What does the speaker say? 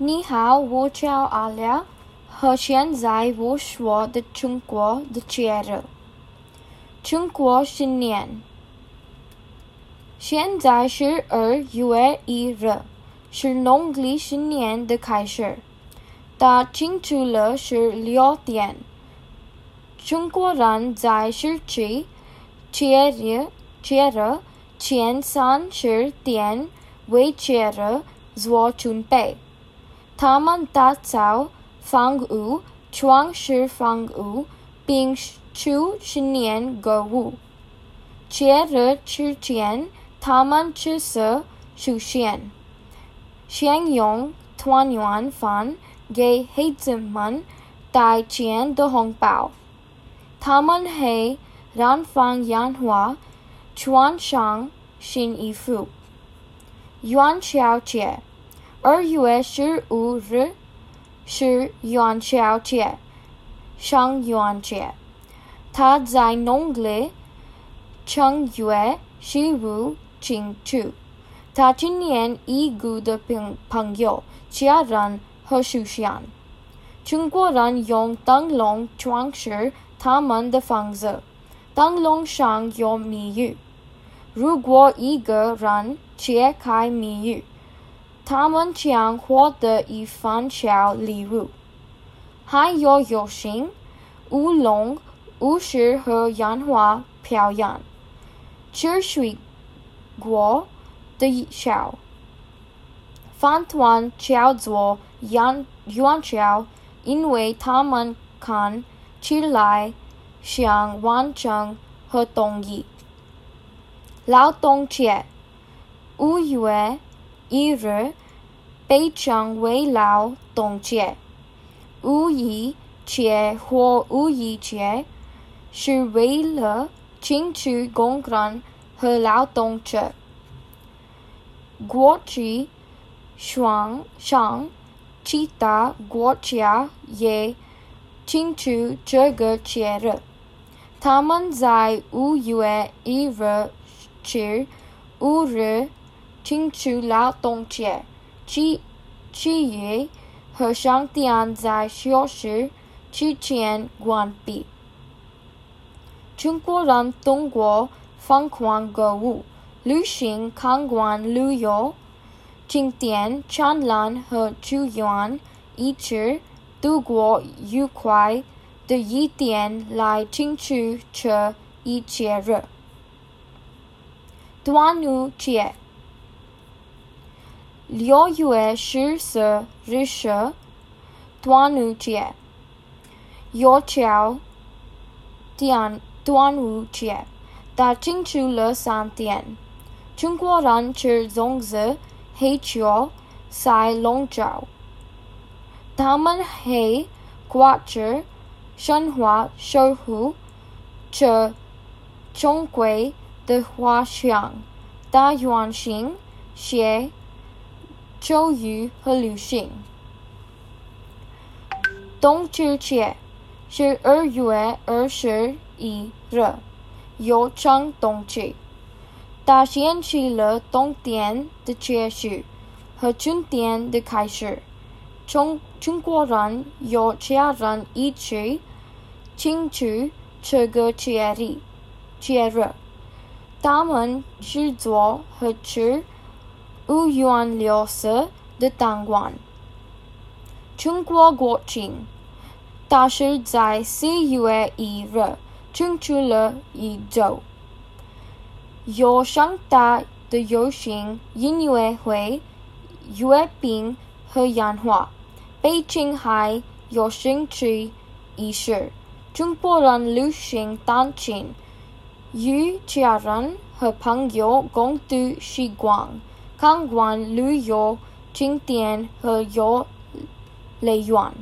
你好，我叫阿廖，和现在我说的中国的节日。中国新年，现在是二月一日，是农历新年的开始。大庆祝了是六天。中国人在十七节日节日前三十天为节日做准备。他们打造房屋、装饰房屋，并出新年购物。节日之前，他们吃色出现，享用团圆饭。给孩子们带钱的红包，他们还燃放烟花，穿上新衣服。元宵节，二月十五日是元宵节，上元节。他在农历正月十五庆祝。他今年已故的朋朋友、家人。和书香。中国人用灯笼装饰他们的房子，灯笼上有谜语。如果一个人揭开谜语，他们将获得一份小礼物。还有游行、舞龙、舞狮和烟花表演。吃水果的笑。饭团叫做元元宵，因为它们看起来像完成和东西。劳动节，五月一日被称为劳动节。五一节或五一节是为了庆祝公人和劳动者。国际。上上其他国家也庆祝这个节日。他们在五月一日至五日庆祝劳动节，企企业和商店在休息之前关闭。中国人通过疯狂购物、旅行、看观旅游。今天，灿烂和祝愿一直度过愉快的一天来庆祝这一节日。端午节，六月十四日是端午节，又叫端端午节，它庆祝了三天。中国人吃粽子。黑椒塞龙爪，他们还挂着鲜花守护着中国的花香。大圆心是周瑜和流星。冬至节是二月二十一日，又称冬至。它显起了冬天的结束和春天的开始。中中国人有家人一起庆祝这个节日。节日，他们制作和吃五颜六色的蛋糕。中国国庆，它是在四月一日庆祝了一周。有盛大的游行、音乐会、阅兵和烟花。北京还有升旗仪式。中国人流行弹琴，与家人和朋友共度时光，看观旅游景点和游乐园。